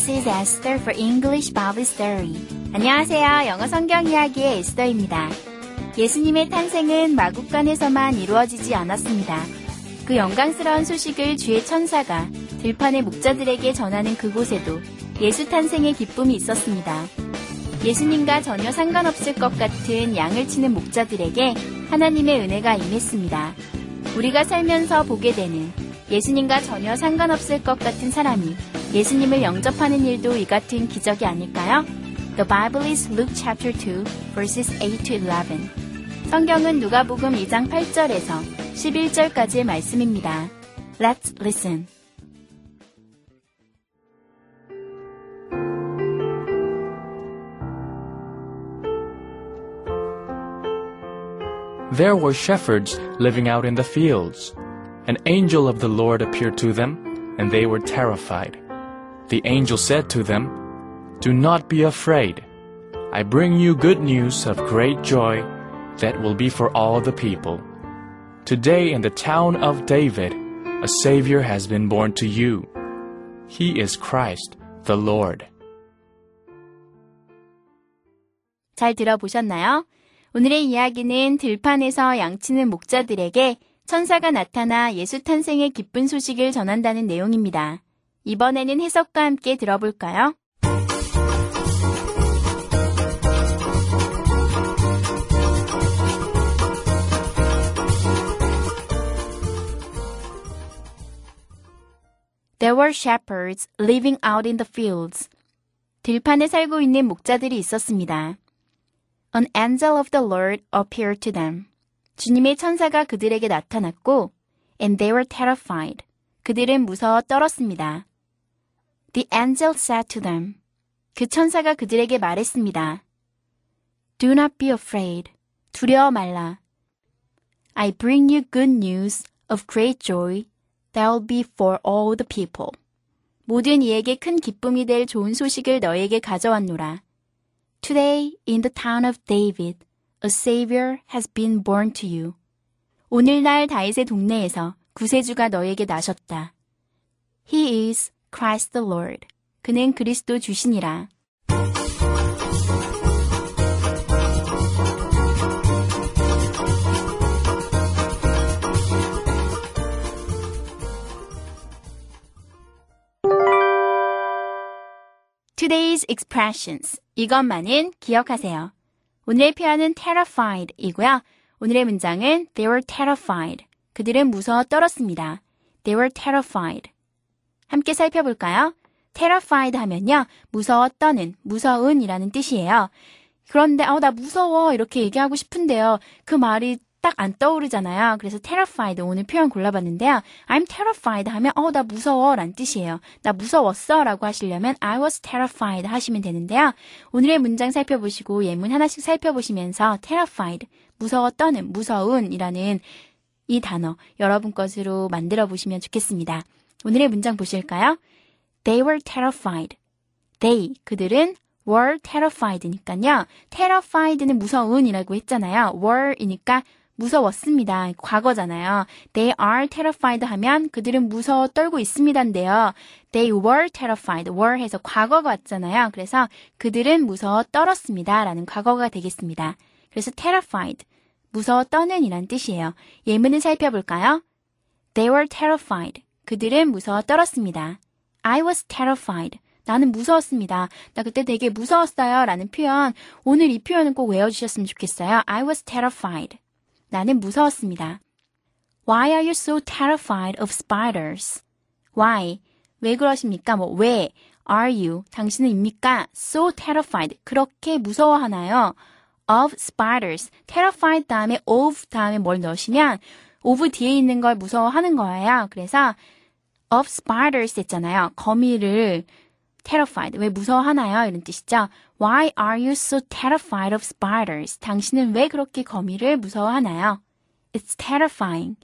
This is Esther for English Bible Story. 안녕하세요. 영어 성경 이야기의 에스더입니다. 예수님의 탄생은 마국간에서만 이루어지지 않았습니다. 그 영광스러운 소식을 주의 천사가 들판의 목자들에게 전하는 그곳에도 예수 탄생의 기쁨이 있었습니다. 예수님과 전혀 상관없을 것 같은 양을 치는 목자들에게 하나님의 은혜가 임했습니다. 우리가 살면서 보게 되는 예수님과 전혀 상관없을 것 같은 사람이 예수님을 영접하는 일도 이 같은 기적이 아닐까요? The Bible is Luke chapter 2, verses 8 to 11. 성경은 누가복음 2장 8절에서 11절까지의 말씀입니다. Let's listen. There were shepherds living out in the fields. An angel of the Lord appeared to them, and they were terrified. The angel said to them, Do not be afraid. I bring you good news of great joy that will be for all the people. Today in the town of David, a Savior has been born to you. He is Christ the Lord. 잘 들어보셨나요? 오늘의 이야기는 들판에서 양치는 목자들에게 천사가 나타나 예수 탄생의 기쁜 소식을 전한다는 내용입니다. 이번에는 해석과 함께 들어볼까요? There were shepherds living out in the fields. 들판에 살고 있는 목자들이 있었습니다. An angel of the Lord appeared to them. 주님의 천사가 그들에게 나타났고, and they were terrified. 그들은 무서워 떨었습니다. The angel said to them. 그 천사가 그들에게 말했습니다. Do not be afraid. 두려워 말라. I bring you good news of great joy that will be for all the people. 모든 이에게 큰 기쁨이 될 좋은 소식을 너에게 가져왔노라. Today, in the town of David, a Savior has been born to you. 오늘날 다윗의 동네에서 구세주가 너에게 나셨다. He is Christ the Lord. 그는 그리스도 주시니라. Today's expressions. 이것만은 기억하세요. 오늘의 표현은 terrified 이고요. 오늘의 문장은 they were terrified. 그들은 무서워 떨었습니다. They were terrified. 함께 살펴볼까요? terrified 하면요. 무서워 떠는, 무서운이라는 뜻이에요. 그런데 어, 나 무서워 이렇게 얘기하고 싶은데요. 그 말이 딱 안 떠오르잖아요. 그래서 terrified 오늘 표현 골라봤는데요. I'm terrified 하면 어, 나 무서워 라는 뜻이에요. 나 무서웠어 라고 하시려면 I was terrified 하시면 되는데요. 오늘의 문장 살펴보시고 예문 하나씩 살펴보시면서 terrified, 무서워 떠는, 무서운 이라는 이 단어 여러분 것으로 만들어 보시면 좋겠습니다. 오늘의 문장 보실까요? They were terrified. They, 그들은 were terrified니까요. terrified는 무서운이라고 했잖아요. were이니까 무서웠습니다. 과거잖아요. They are terrified 하면 그들은 무서워 떨고 있습니다인데요. They were terrified. were 해서 과거가 왔잖아요. 그래서 그들은 무서워 떨었습니다. 라는 과거가 되겠습니다. 그래서 terrified. 무서워 떠는 이란 뜻이에요. 예문을 살펴볼까요? They were terrified. 그들은 무서워 떨었습니다. I was terrified. 나는 무서웠습니다. 나 그때 되게 무서웠어요. 라는 표현. 오늘 이 표현은 꼭 외워주셨으면 좋겠어요. I was terrified. 나는 무서웠습니다. Why are you so terrified of spiders? Why? 왜 그러십니까? 뭐, 왜? Are you? 당신은 입니까? So terrified. 그렇게 무서워하나요? Of spiders. terrified 다음에 of 다음에 뭘 넣으시면 of 뒤에 있는 걸 무서워하는 거예요. 그래서 of spiders 했잖아요. 거미를 terrified. 왜 무서워하나요? 이런 뜻이죠. Why are you so terrified of spiders? 당신은 왜 그렇게 거미를 무서워하나요? It's terrifying.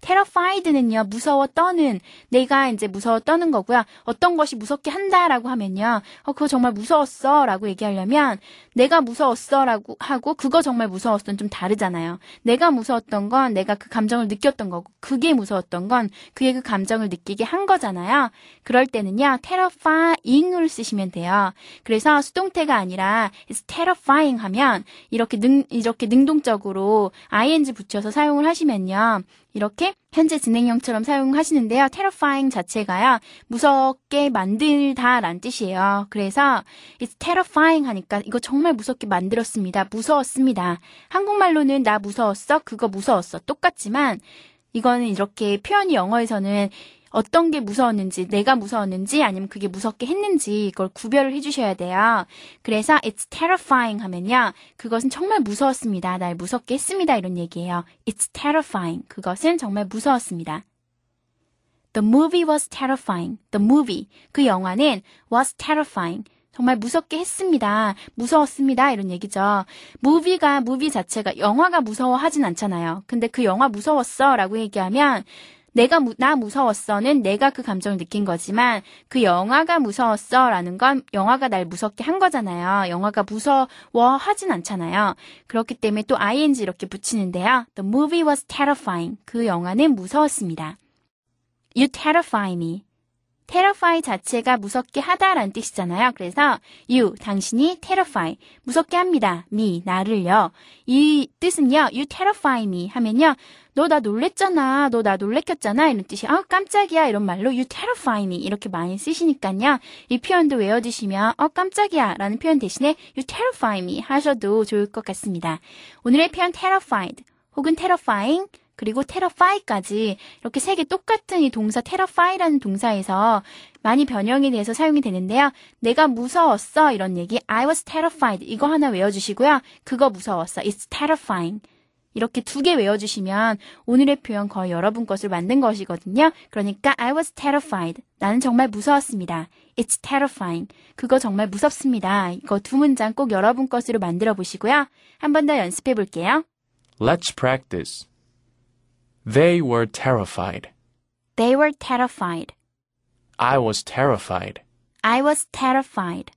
Terrified는요, 무서워 떠는, 내가 이제 무서워 떠는 거고요. 어떤 것이 무섭게 한다라고 하면요, 어, 그거 정말 무서웠어 라고 얘기하려면, 내가 무서웠어 라고 하고, 그거 정말 무서웠어는 좀 다르잖아요. 내가 무서웠던 건 내가 그 감정을 느꼈던 거고, 그게 무서웠던 건 그게 그 감정을 느끼게 한 거잖아요. 그럴 때는요, terrifying을 쓰시면 돼요. 그래서 수동태가 아니라, it's terrifying 하면, 이렇게 능, 이렇게 능동적으로 ing 붙여서 사용을 하시면요, 이렇게 현재 진행형처럼 사용하시는데요. terrifying 자체가요. 무섭게 만들다라는 뜻이에요. 그래서 it's terrifying 하니까 이거 정말 무섭게 만들었습니다. 무서웠습니다. 한국말로는 나 무서웠어? 그거 무서웠어. 똑같지만 이거는 이렇게 표현이 영어에서는 어떤 게 무서웠는지, 내가 무서웠는지, 아니면 그게 무섭게 했는지, 이걸 구별을 해주셔야 돼요. 그래서 it's terrifying 하면요. 그것은 정말 무서웠습니다. 날 무섭게 했습니다. 이런 얘기예요. It's terrifying. 그것은 정말 무서웠습니다. The movie was terrifying. The movie. 그 영화는 was terrifying. 정말 무섭게 했습니다. 무서웠습니다. 이런 얘기죠. 무비가, 무비 자체가 영화가 무서워하진 않잖아요. 근데 그 영화 무서웠어. 라고 얘기하면 내가 무, 나 무서웠어는 내가 그 감정을 느낀 거지만 그 영화가 무서웠어라는 건 영화가 날 무섭게 한 거잖아요. 영화가 무서워 하진 않잖아요. 그렇기 때문에 또 ing 이렇게 붙이는데요. The movie was terrifying. 그 영화는 무서웠습니다. You terrify me. Terrify 자체가 무섭게 하다라는 뜻이잖아요. 그래서 you 당신이 terrify 무섭게 합니다. me 나를요. 이 뜻은요. you terrify me 하면요. 너 나 놀랬잖아. 너 나 놀래켰잖아. 이런 뜻이 아 깜짝이야 이런 말로 you terrify me 이렇게 많이 쓰시니까요. 이 표현도 외워두시면 어 깜짝이야 라는 표현 대신에 you terrify me 하셔도 좋을 것 같습니다. 오늘의 표현 terrified 혹은 terrifying 그리고 terrify까지 이렇게 세 개 똑같은 이 동사 terrify라는 동사에서 많이 변형이 돼서 사용이 되는데요. 내가 무서웠어 이런 얘기 I was terrified 이거 하나 외워주시고요. 그거 무서웠어 It's terrifying 이렇게 두 개 외워주시면 오늘의 표현 거의 여러분 것을 만든 것이거든요. 그러니까 I was terrified. 나는 정말 무서웠습니다. It's terrifying. 그거 정말 무섭습니다. 이거 두 문장 꼭 여러분 것으로 만들어 보시고요. 한 번 더 연습해 볼게요. Let's practice. They were terrified. They were terrified. I was terrified. I was terrified.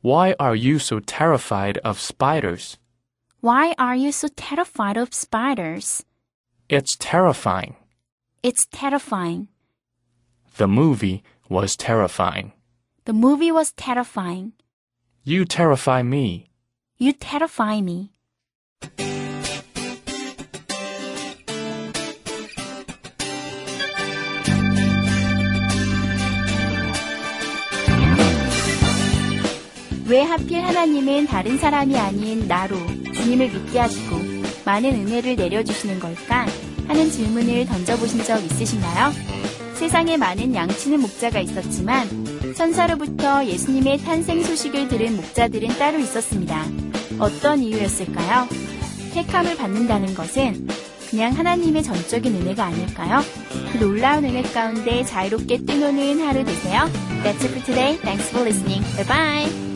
Why are you so terrified of spiders? Why are you so terrified of spiders? It's terrifying. It's terrifying. The movie was terrifying. The movie was terrifying. You terrify me. You terrify me. 왜 하필 하나님은 다른 사람이 아닌 나로 주님을 믿게 하시고 많은 은혜를 내려주시는 걸까? 하는 질문을 던져보신 적 있으신가요? 세상에 많은 양치는 목자가 있었지만 천사로부터 예수님의 탄생 소식을 들은 목자들은 따로 있었습니다. 어떤 이유였을까요? 택함을 받는다는 것은 그냥 하나님의 전적인 은혜가 아닐까요? 그 놀라운 은혜 가운데 자유롭게 뛰노는 하루 되세요. That's it for today. Thanks for listening. Bye bye.